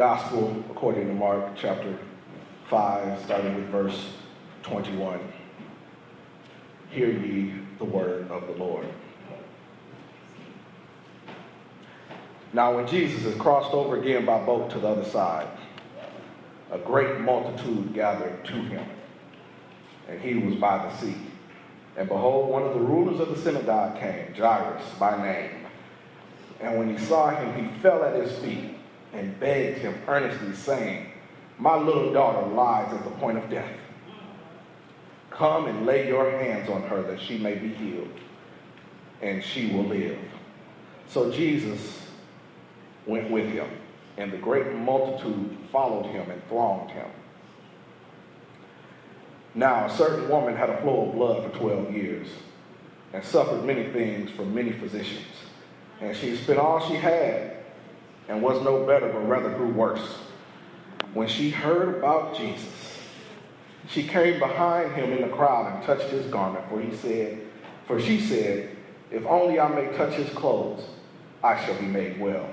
Gospel according to Mark chapter 5, starting with verse 21. Hear ye the word of the Lord. Now, when Jesus had crossed over again by boat to the other side, a great multitude gathered to him, and he was by the sea. And behold, one of the rulers of the synagogue came, Jairus by name. And when he saw him, he fell at his feet and begged him earnestly, saying, My little daughter lies at the point of death. Come and lay your hands on her that she may be healed, and she will live. So Jesus went with him, and the great multitude followed him and thronged him. Now, a certain woman had a flow of blood for 12 years and suffered many things from many physicians. And she spent all she had and was no better, but rather grew worse. When she heard about Jesus, she came behind him in the crowd and touched his garment, for he said, for she said, If only I may touch his clothes, I shall be made well.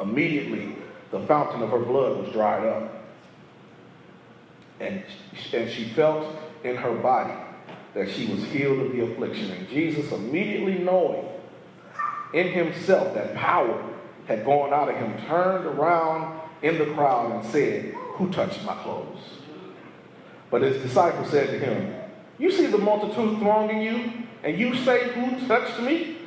Immediately, the fountain of her blood was dried up. And, and she felt in her body that she was healed of the affliction. And Jesus, immediately knowing in himself that power had gone out of him, turned around in the crowd and said, Who touched my clothes? But his disciples said to him, You see the multitude thronging you, and you say, Who touched me?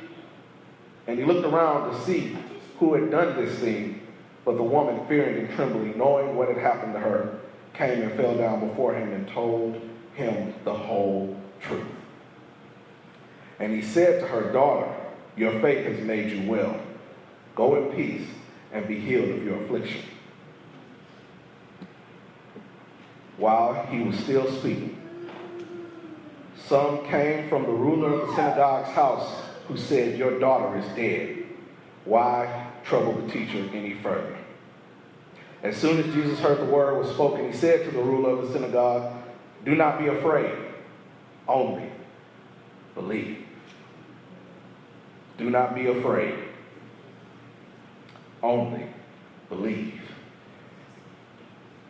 And he looked around to see who had done this thing. But the woman, fearing and trembling, knowing what had happened to her, came and fell down before him and told him the whole truth. And he said to her, Daughter, your faith has made you well. Go in peace and be healed of your affliction. While he was still speaking, some came from the ruler of the synagogue's house who said, Your daughter is dead. Why trouble the teacher any further. As soon as Jesus heard the word was spoken, he said to the ruler of the synagogue, Do not be afraid, only believe. Do not be afraid, only believe.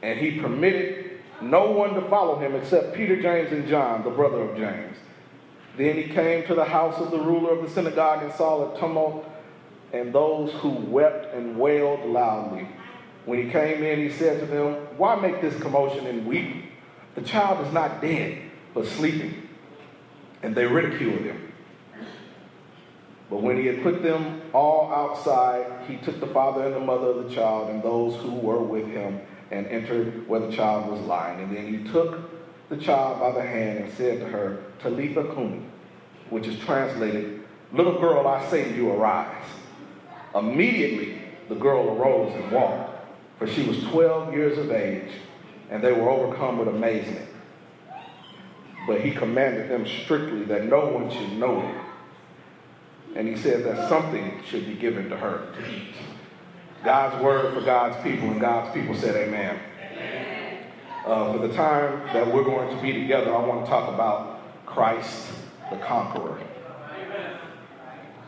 And he permitted no one to follow him except Peter, James, and John, the brother of James. Then he came to the house of the ruler of the synagogue and saw a tumult and those who wept and wailed loudly. When he came in, he said to them, Why make this commotion and weep? The child is not dead, but sleeping. And they ridiculed him. But when he had put them all outside, he took the father and the mother of the child and those who were with him and entered where the child was lying. And then he took the child by the hand and said to her, Talitha Kumi, which is translated, Little girl, I say to you, arise. Immediately the girl arose and walked, for she was 12 years of age, and they were overcome with amazement. But he commanded them strictly that no one should know it. And he said that something should be given to her to eat. God's word for God's people, and God's people said, Amen. Uh, for the time that we're going to be together, I want to talk about Christ the conqueror.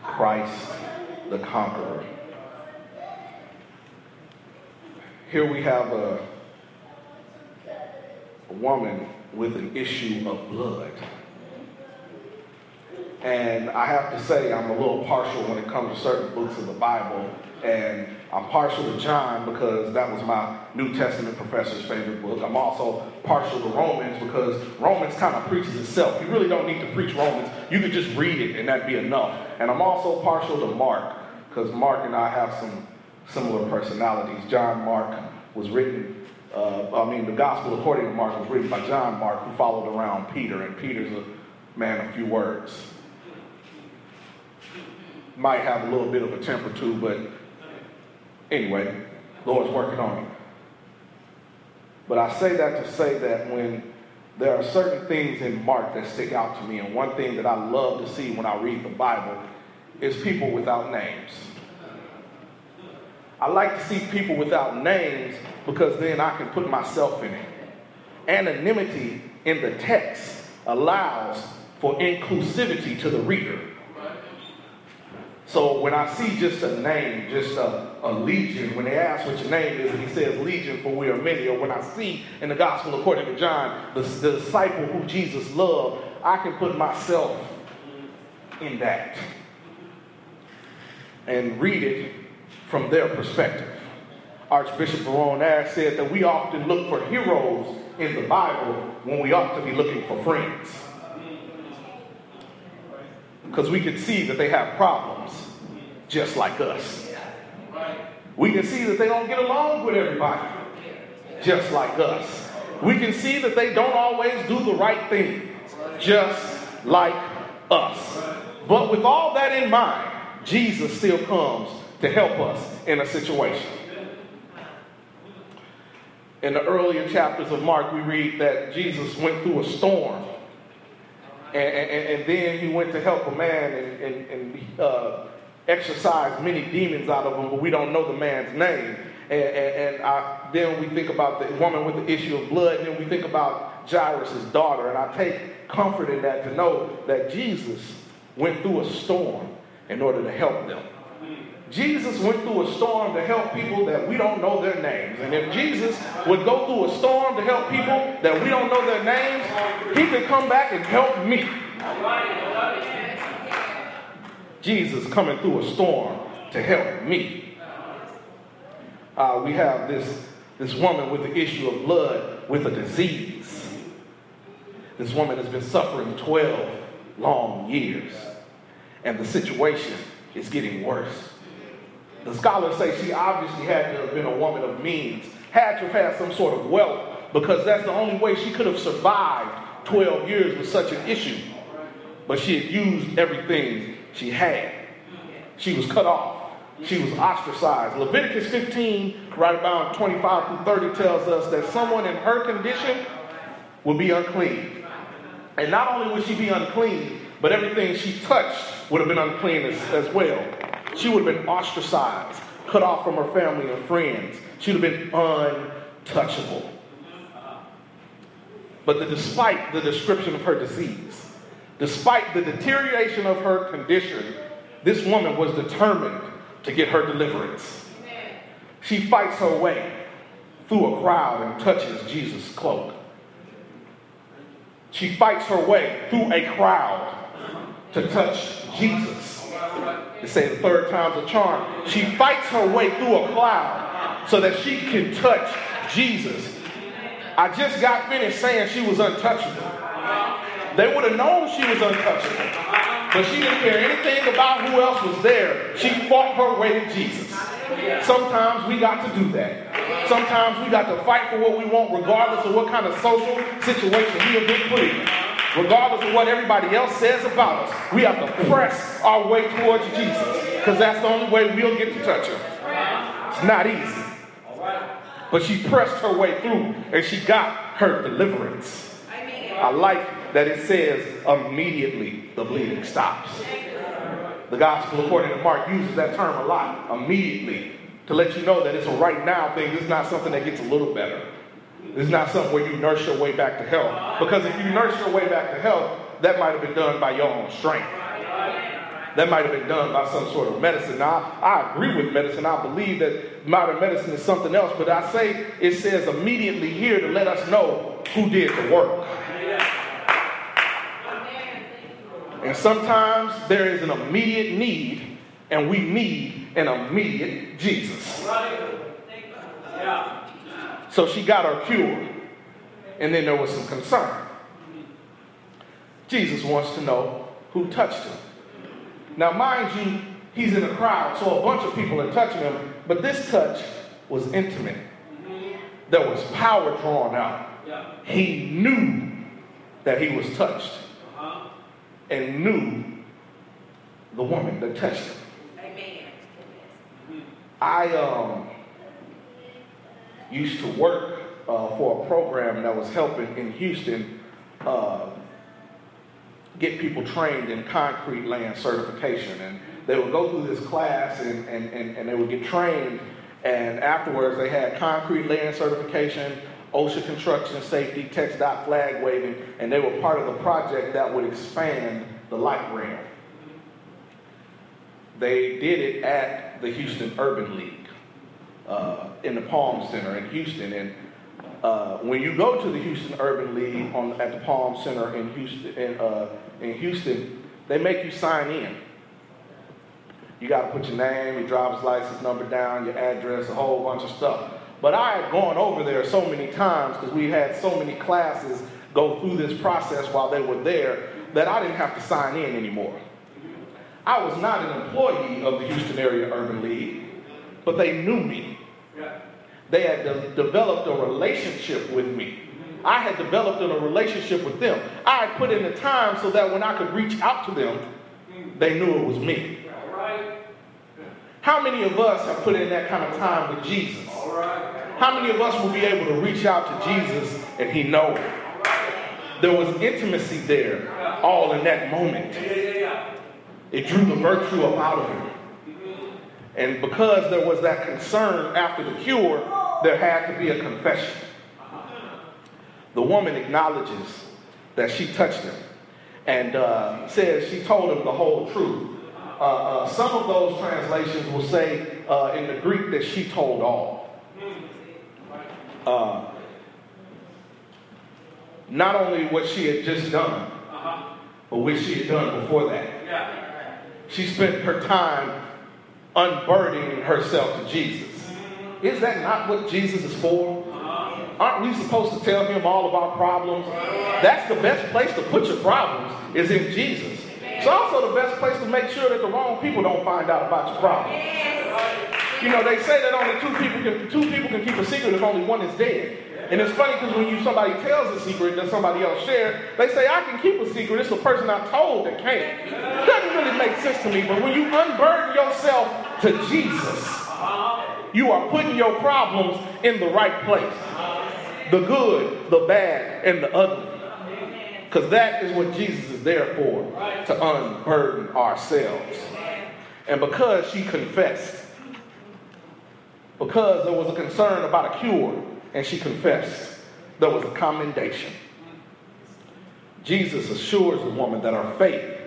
Christ the conqueror. Here we have a, a woman with an issue of blood. And I have to say, I'm a little partial when it comes to certain books of the Bible. And I'm partial to John because that was my New Testament professor's favorite book. I'm also partial to Romans because Romans kind of preaches itself. You really don't need to preach Romans. You could just read it and that'd be enough. And I'm also partial to Mark because Mark and I have some similar personalities. John Mark was written, uh, I mean, the gospel according to Mark was written by John Mark, who followed around Peter, and Peter's a man of few words. Might have a little bit of a temper too, but anyway, Lord's working on me. But I say that to say that when there are certain things in Mark that stick out to me, and one thing that I love to see when I read the Bible is people without names. I like to see people without names because then I can put myself in it. Anonymity in the text allows for inclusivity to the reader. So when I see just a name, just a, a legion, when they ask what your name is, and he says legion for we are many, or when I see in the gospel according to John, the, the disciple who Jesus loved, I can put myself in that and read it from their perspective. Archbishop Verone Ash said that we often look for heroes in the Bible when we ought to be looking for friends. Because we can see that they have problems just like us. We can see that they don't get along with everybody just like us. We can see that they don't always do the right thing just like us. But with all that in mind, Jesus still comes to help us in a situation. In the earlier chapters of Mark, we read that Jesus went through a storm and, and, and, then he went to help a man and, and, uh, exorcised many demons out of him, but we don't know the man's name. And, and I, then we think about the woman with the issue of blood, and then we think about Jairus' daughter. And I take comfort in that to know that Jesus went through a storm in order to help them. Jesus went through a storm to help people that we don't know their names. And if Jesus would go through a storm to help people that we don't know their names, he could come back and help me. Jesus coming through a storm to help me. Uh, we have this, this woman with the issue of blood with a disease. This woman has been suffering 12 long years, and the situation is getting worse. The scholars say she obviously had to have been a woman of means, had to have had some sort of wealth, because that's the only way she could have survived 12 years with such an issue. But she had used everything she had. She was cut off. She was ostracized. Leviticus 15, right about 25 through 30, tells us that someone in her condition will be unclean. And not only would she be unclean, but everything she touched would have been unclean as, as well. She would have been ostracized, cut off from her family and friends. She would have been untouchable. But the, despite the description of her disease, despite the deterioration of her condition, this woman was determined to get her deliverance. She fights her way through a crowd and touches Jesus' cloak. She fights her way through a crowd to touch Jesus. They say the third time's a charm. She fights her way through a cloud so that she can touch Jesus. I just got finished saying she was untouchable. They would have known she was untouchable. But she didn't care anything about who else was there. She fought her way to Jesus. Sometimes we got to do that. Sometimes we got to fight for what we want, regardless of what kind of social situation we have been put in regardless of what everybody else says about us, we have to press our way towards Jesus because that's the only way we'll get to touch him. It's not easy. But she pressed her way through and she got her deliverance. I like that it says immediately the bleeding stops. The gospel, according to Mark, uses that term a lot immediately to let you know that it's a right now thing. It's not something that gets a little better. It's not something where you nurse your way back to health. Because if you nurse your way back to health, that might have been done by your own strength. That might have been done by some sort of medicine. Now, I agree with medicine. I believe that modern medicine is something else. But I say it says immediately here to let us know who did the work. And sometimes there is an immediate need, and we need an immediate Jesus. Yeah. So she got her cure. And then there was some concern. Jesus wants to know who touched him. Now, mind you, he's in a crowd, so a bunch of people are touching him, but this touch was intimate. There was power drawn out. He knew that he was touched and knew the woman that touched him. I um used to work uh, for a program that was helping in Houston uh, get people trained in concrete land certification. And they would go through this class and, and, and, and they would get trained. And afterwards, they had concrete land certification, OSHA construction safety, TxDOT flag waving, and they were part of the project that would expand the light rail. they did it at the Houston Urban League uh, in the Palm Center in Houston. And uh, when you go to the Houston Urban League on, at the Palm Center in Houston, in, uh, in Houston, they make you sign in. You got to put your name, your driver's license number down, your address, a whole bunch of stuff. But I had gone over there so many times because we had so many classes go through this process while they were there that I didn't have to sign in anymore. I was not an employee of the Houston Area Urban League, but they knew me. They had de- developed a relationship with me. I had developed a relationship with them. I had put in the time so that when I could reach out to them, they knew it was me. How many of us have put in that kind of time with Jesus? How many of us will be able to reach out to Jesus and he know? There was intimacy there, all in that moment. It drew the virtue up out of him. And because there was that concern after the cure, there had to be a confession. The woman acknowledges that she touched him and uh, says she told him the whole truth. Uh, uh, some of those translations will say uh, in the Greek that she told all. Uh, not only what she had just done, uh-huh. but what she had done before that. She spent her time unburdening herself to Jesus. Mm-hmm. Is that not what Jesus is for? Uh-huh. Aren't we supposed to tell him all of our problems? That's the best place to put your problems is in Jesus. It's also the best place to make sure that the wrong people don't find out about your problems. You know, they say that only two people can two people can keep a secret if only one is dead. And it's funny because when you somebody tells a secret that somebody else shared, they say, I can keep a secret. It's the person I told that can't. It doesn't really make sense to me, but when you unburden yourself to Jesus, you are putting your problems in the right place. The good, the bad, and the ugly. Because that is what Jesus is there for, to unburden ourselves. And because she confessed, because there was a concern about a cure, and she confessed. There was a commendation. Jesus assures the woman that her faith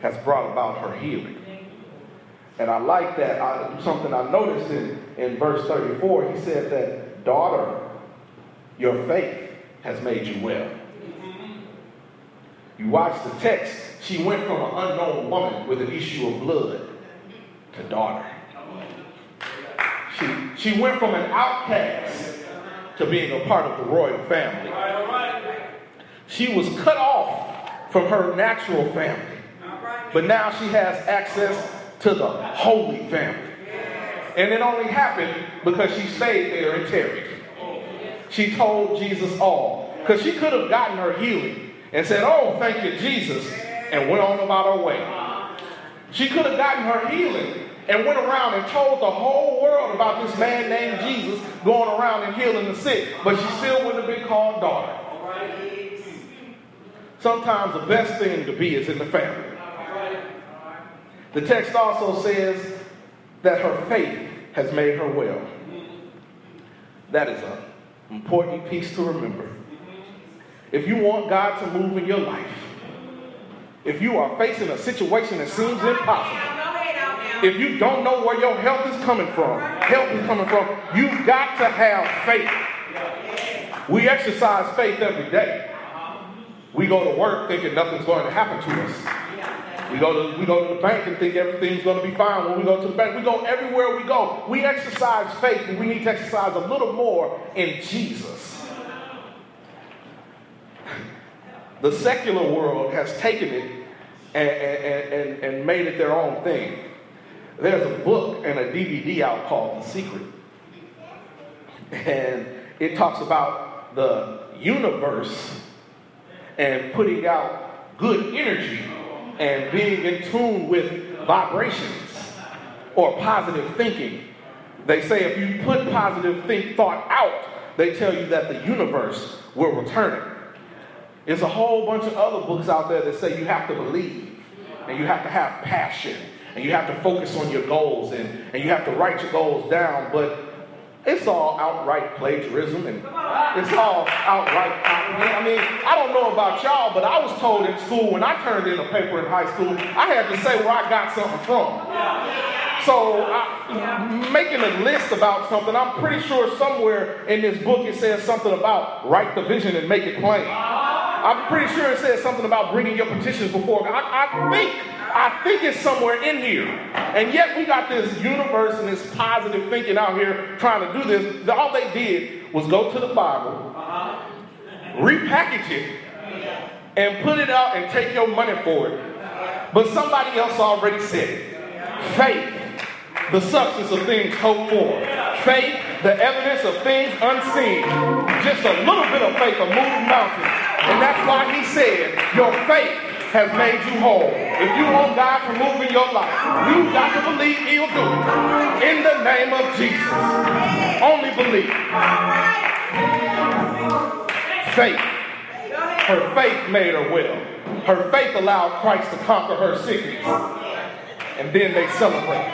has brought about her healing. And I like that. I, something I noticed in, in verse 34, he said that, Daughter, your faith has made you well. You watch the text, she went from an unknown woman with an issue of blood to daughter. She, she went from an outcast to being a part of the royal family. She was cut off from her natural family, but now she has access to the holy family. And it only happened because she stayed there and tarried. She told Jesus all. Because she could have gotten her healing and said, Oh, thank you, Jesus, and went on about her way. She could have gotten her healing and went around and told the whole world about this man named Jesus going around and healing the sick, but she still wouldn't have been called daughter. Sometimes the best thing to be is in the family. The text also says that her faith has made her well. That is an important piece to remember. If you want God to move in your life, if you are facing a situation that seems impossible, if you don't know where your help is coming from, help is coming from, you've got to have faith. We exercise faith every day. We go to work thinking nothing's going to happen to us. We go to we go to the bank and think everything's going to be fine. When we go to the bank, we go everywhere we go. We exercise faith, and we need to exercise a little more in Jesus. The secular world has taken it and, and, and, made it their own thing. There's a book and a DVD out called The Secret. And it talks about the universe and putting out good energy and being in tune with vibrations or positive thinking. They say if you put positive think thought out, they tell you that the universe will return it. There's a whole bunch of other books out there that say you have to believe and you have to have passion and you have to focus on your goals and, and you have to write your goals down. But it's all outright plagiarism and it's all outright. I mean, I don't know about y'all, but I was told in school when I turned in a paper in high school, I had to say where I got something from. So, I, making a list about something, I'm pretty sure somewhere in this book it says something about write the vision and make it plain. I'm pretty sure it says something about bringing your petitions before God. I, I think I think it's somewhere in here. And yet we got this universe and this positive thinking out here trying to do this. All they did was go to the Bible, uh-huh. repackage it, and put it out and take your money for it. But somebody else already said it. Faith, the substance of things hoped for. Faith, the evidence of things unseen. Just a little bit of faith will move mountains. Why he said, Your faith has made you whole. If you want God to move in your life, you got to believe He'll do it. In the name of Jesus. Only believe. Faith. Her faith made her well. Her faith allowed Christ to conquer her sickness. And then they celebrate.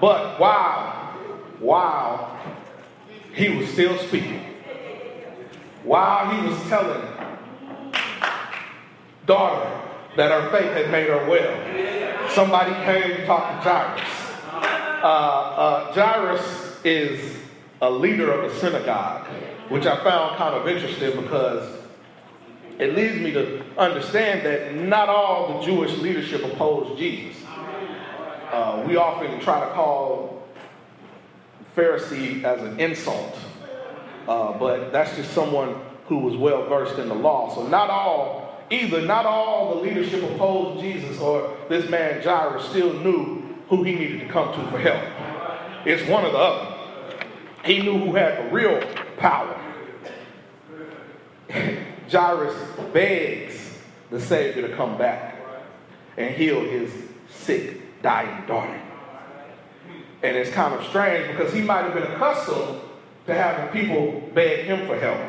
But wow, while he was still speaking, while he was telling daughter that her faith had made her well, somebody came to talk to Jairus. Uh, uh, Jairus is a leader of a synagogue, which I found kind of interesting because it leads me to understand that not all the Jewish leadership opposed Jesus. Uh, we often try to call Pharisee as an insult. Uh, but that's just someone who was well versed in the law. So not all, either not all the leadership opposed Jesus or this man Jairus still knew who he needed to come to for help. It's one or the other. He knew who had the real power. Jairus begs the Savior to come back and heal his sick, dying daughter. And it's kind of strange because he might have been accustomed to having people beg him for help.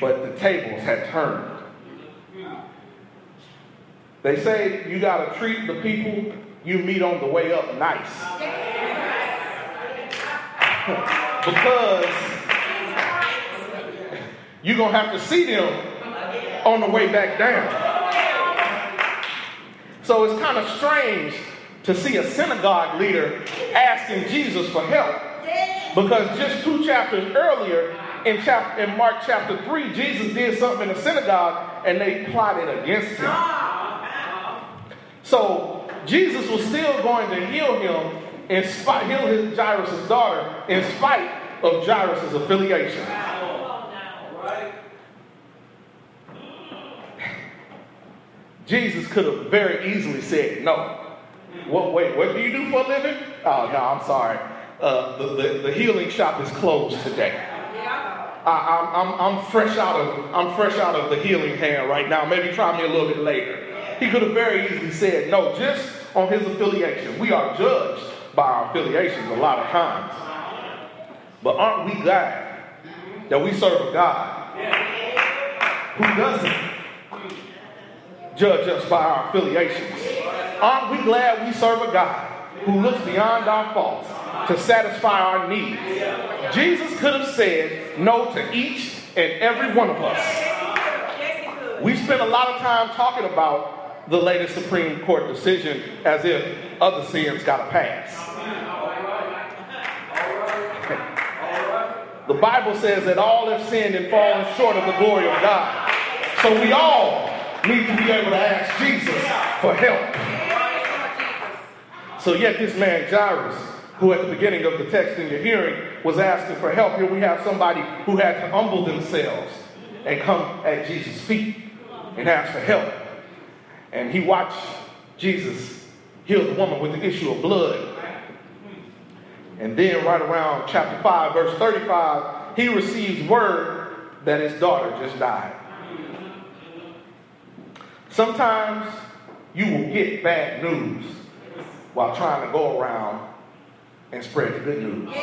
But the tables had turned. They say you got to treat the people you meet on the way up nice. because you're going to have to see them on the way back down. So it's kind of strange to see a synagogue leader asking Jesus for help because just two chapters earlier, in, chapter, in Mark chapter 3, Jesus did something in the synagogue and they plotted against him. So Jesus was still going to heal him, in spite, heal his Jairus' daughter, in spite of Jairus' affiliation. Jesus could have very easily said no. What, wait, what do you do for a living? Oh, no, I'm sorry uh, the, the, the, healing shop is closed today. I, I'm, I'm, fresh out of I'm fresh out of the healing hand right now. Maybe try me a little bit later. He could have very easily said no, just on his affiliation. We are judged by our affiliations a lot of times. But aren't we glad that we serve a God who doesn't judge us by our affiliations? Aren't we glad we serve a God who looks beyond our faults to satisfy our needs. Jesus could have said no to each and every one of us. We spent a lot of time talking about the latest Supreme Court decision as if other sins got a pass. The Bible says that all have sinned and fallen short of the glory of God. So we all need to be able to ask Jesus for help. So yet this man Jairus who at the beginning of the text in your hearing was asking for help. Here we have somebody who had to humble themselves and come at Jesus' feet and ask for help. And he watched Jesus heal the woman with the issue of blood. And then, right around chapter 5, verse 35, he receives word that his daughter just died. Sometimes you will get bad news while trying to go around and spread the good news.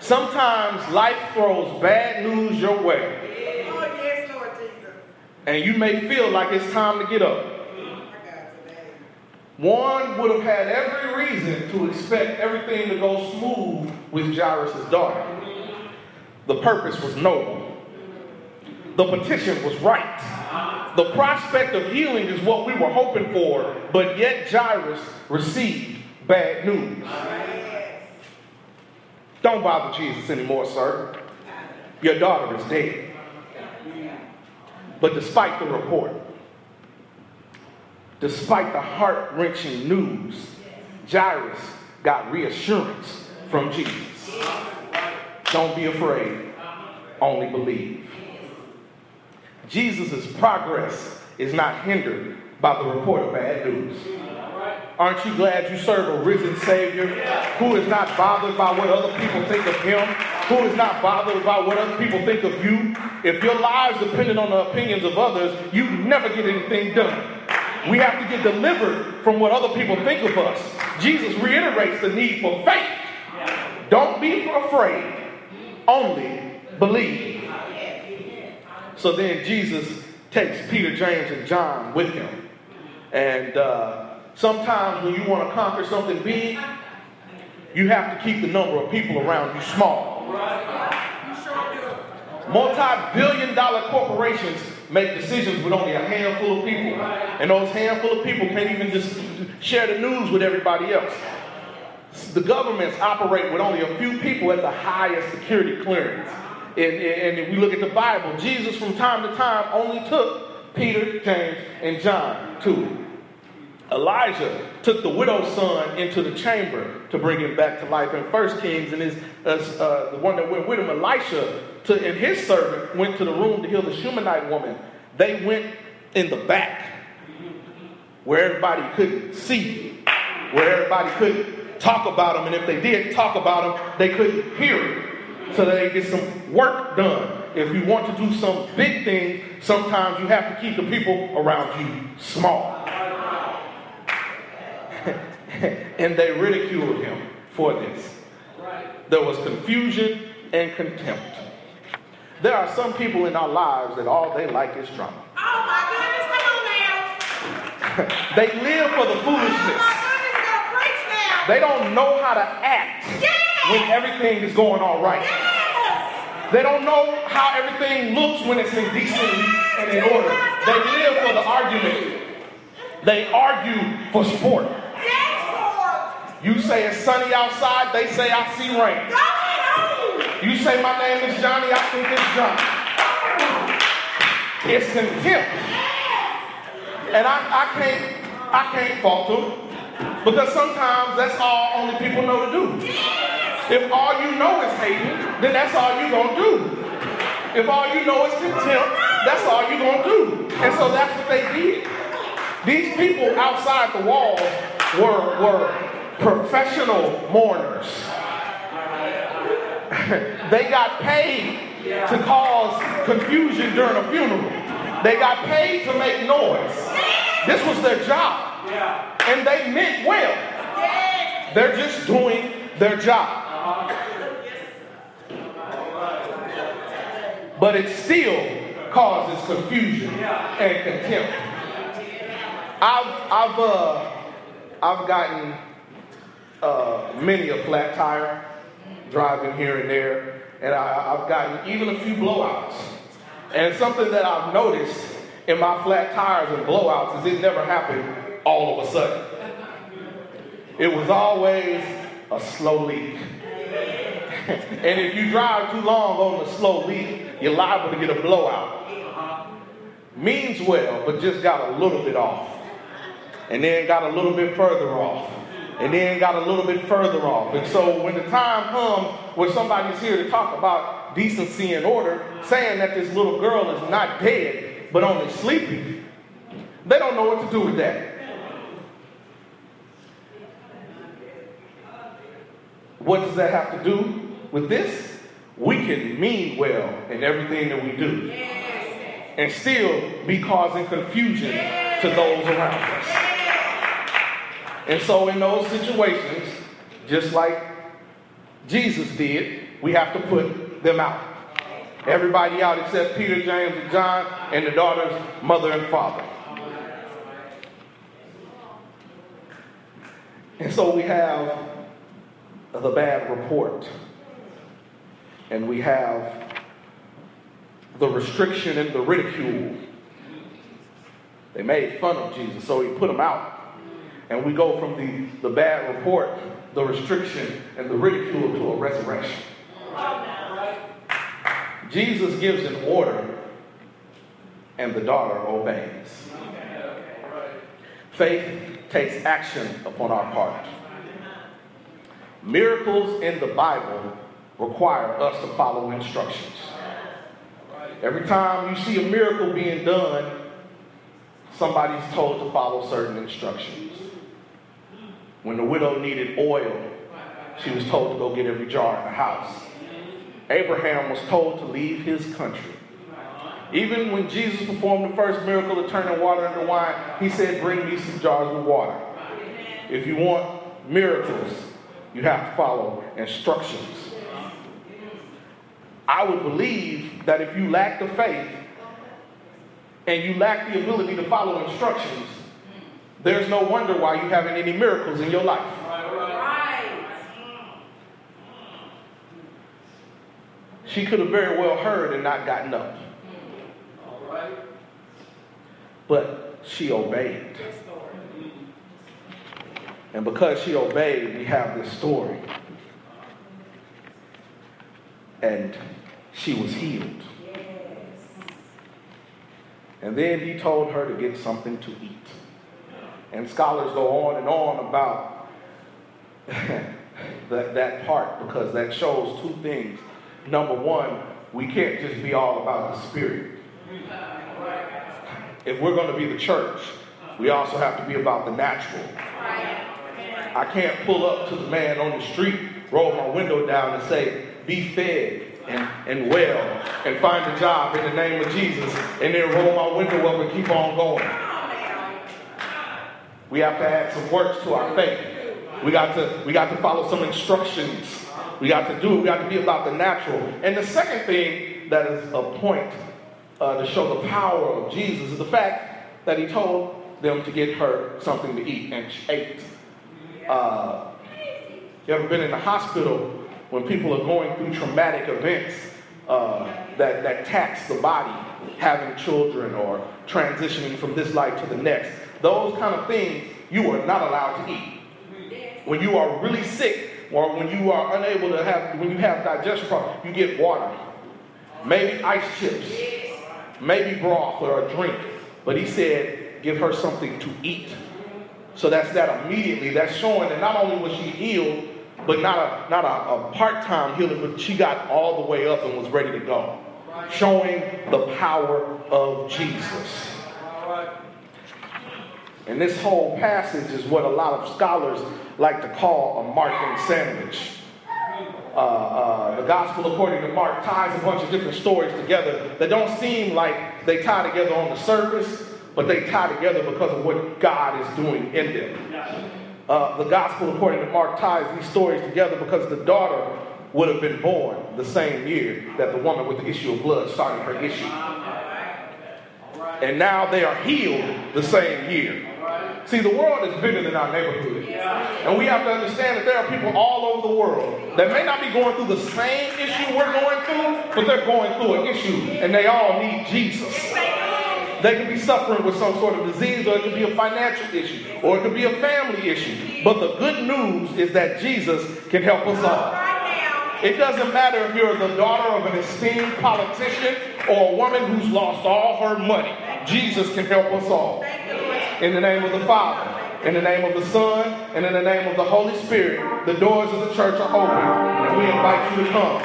Sometimes life throws bad news your way. And you may feel like it's time to get up. one would have had every reason to expect everything to go smooth with Jairus' daughter. The purpose was noble. The petition was right. The prospect of healing is what we were hoping for, but yet Jairus received bad news. Don't bother Jesus anymore, sir. Your daughter is dead. But despite the report, despite the heart wrenching news, Jairus got reassurance from Jesus. Don't be afraid, only believe. Jesus' progress is not hindered by the report of bad news. Aren't you glad you serve a risen Savior who is not bothered by what other people think of him, who is not bothered about what other people think of you? If your lives depended on the opinions of others, you never get anything done. We have to get delivered from what other people think of us. Jesus reiterates the need for faith. Don't be afraid, only believe. So then Jesus takes Peter, James, and John with him. And uh, sometimes when you want to conquer something big, you have to keep the number of people around you small. Multi billion dollar corporations make decisions with only a handful of people. And those handful of people can't even just share the news with everybody else. The governments operate with only a few people at the highest security clearance. And, and if we look at the Bible, Jesus from time to time only took Peter, James, and John to. Elijah took the widow's son into the chamber to bring him back to life in First Kings, and his uh, uh, the one that went with him, Elisha, to, and his servant went to the room to heal the Shunammite woman. They went in the back, where everybody couldn't see, where everybody couldn't talk about them, and if they did talk about them, they couldn't hear it, so that they get some work done. If you want to do some big things, sometimes you have to keep the people around you small. and they ridiculed him for this. There was confusion and contempt. There are some people in our lives that all they like is drama. Oh my goodness, come on now. they live for the foolishness. Oh my goodness, preach now. They don't know how to act Yes. When everything is going all right. They don't know how everything looks when it's in decency and in order. They live for the argument. They argue for sport. You say it's sunny outside, they say I see rain. Go ahead on. You say my name is Johnny, I think it's Johnny. It's contempt. And I, I can't I can't fault them because sometimes that's all only people know to do. If all you know is hating, then that's all you're gonna do. If all you know is contempt, that's all you're gonna do. And so that's what they did. These people outside the walls were, were professional mourners. they got paid to cause confusion during a funeral. They got paid to make noise. This was their job. And they meant well. They're just doing their job. But it still causes confusion and contempt. I've, I've, uh, I've gotten uh, many a flat tire driving here and there, and I, I've gotten even a few blowouts. And something that I've noticed in my flat tires and blowouts is it never happened all of a sudden. It was always a slow leak. and if you drive too long on a slow leak, you're liable to get a blowout. Uh-huh. Means well, but just got a little bit off. And then got a little bit further off. And then got a little bit further off. And so when the time comes where somebody's here to talk about decency and order, saying that this little girl is not dead, but only sleeping, they don't know what to do with that. What does that have to do with this? We can mean well in everything that we do and still be causing confusion to those around us. And so, in those situations, just like Jesus did, we have to put them out. Everybody out except Peter, James, and John, and the daughter's mother and father. And so we have the bad report, and we have the restriction and the ridicule. They made fun of Jesus, so he put him out. And we go from the, the bad report, the restriction, and the ridicule to a resurrection. Jesus gives an order, and the daughter obeys. Faith takes action upon our part. Miracles in the Bible require us to follow instructions. Every time you see a miracle being done, somebody's told to follow certain instructions. When the widow needed oil, she was told to go get every jar in the house. Abraham was told to leave his country. Even when Jesus performed the first miracle of turning water into wine, he said, Bring me some jars of water. If you want miracles, you have to follow instructions. I would believe that if you lack the faith and you lack the ability to follow instructions, there's no wonder why you haven't any miracles in your life. She could have very well heard and not gotten up. But she obeyed. And because she obeyed, we have this story. And she was healed. And then he told her to get something to eat. And scholars go on and on about that, that part because that shows two things. Number one, we can't just be all about the spirit. If we're going to be the church, we also have to be about the natural. I can't pull up to the man on the street, roll my window down, and say, Be fed and, and well, and find a job in the name of Jesus, and then roll my window up and keep on going. We have to add some works to our faith. We got to, we got to follow some instructions. We got to do it. We got to be about the natural. And the second thing that is a point uh, to show the power of Jesus is the fact that he told them to get her something to eat, and she ate. Uh, you ever been in the hospital when people are going through traumatic events uh, that, that tax the body, having children or transitioning from this life to the next? Those kind of things you are not allowed to eat. When you are really sick or when you are unable to have, when you have digestion problems, you get water, maybe ice chips, maybe broth or a drink. But he said, give her something to eat. So that's that immediately. That's showing that not only was she healed, but not a not a, a part-time healing, but she got all the way up and was ready to go. Showing the power of Jesus. And this whole passage is what a lot of scholars like to call a Markan sandwich. Uh, uh, the gospel according to Mark ties a bunch of different stories together that don't seem like they tie together on the surface, but they tie together because of what God is doing in them. Uh, the gospel according to Mark ties these stories together because the daughter would have been born the same year that the woman with the issue of blood started her issue. And now they are healed the same year. See, the world is bigger than our neighborhood. And we have to understand that there are people all over the world that may not be going through the same issue we're going through, but they're going through an issue and they all need Jesus. They could be suffering with some sort of disease, or it could be a financial issue, or it could be a family issue. But the good news is that Jesus can help us all. It doesn't matter if you're the daughter of an esteemed politician or a woman who's lost all her money. Jesus can help us all. In the name of the Father, in the name of the Son, and in the name of the Holy Spirit, the doors of the church are open, and we invite you to come.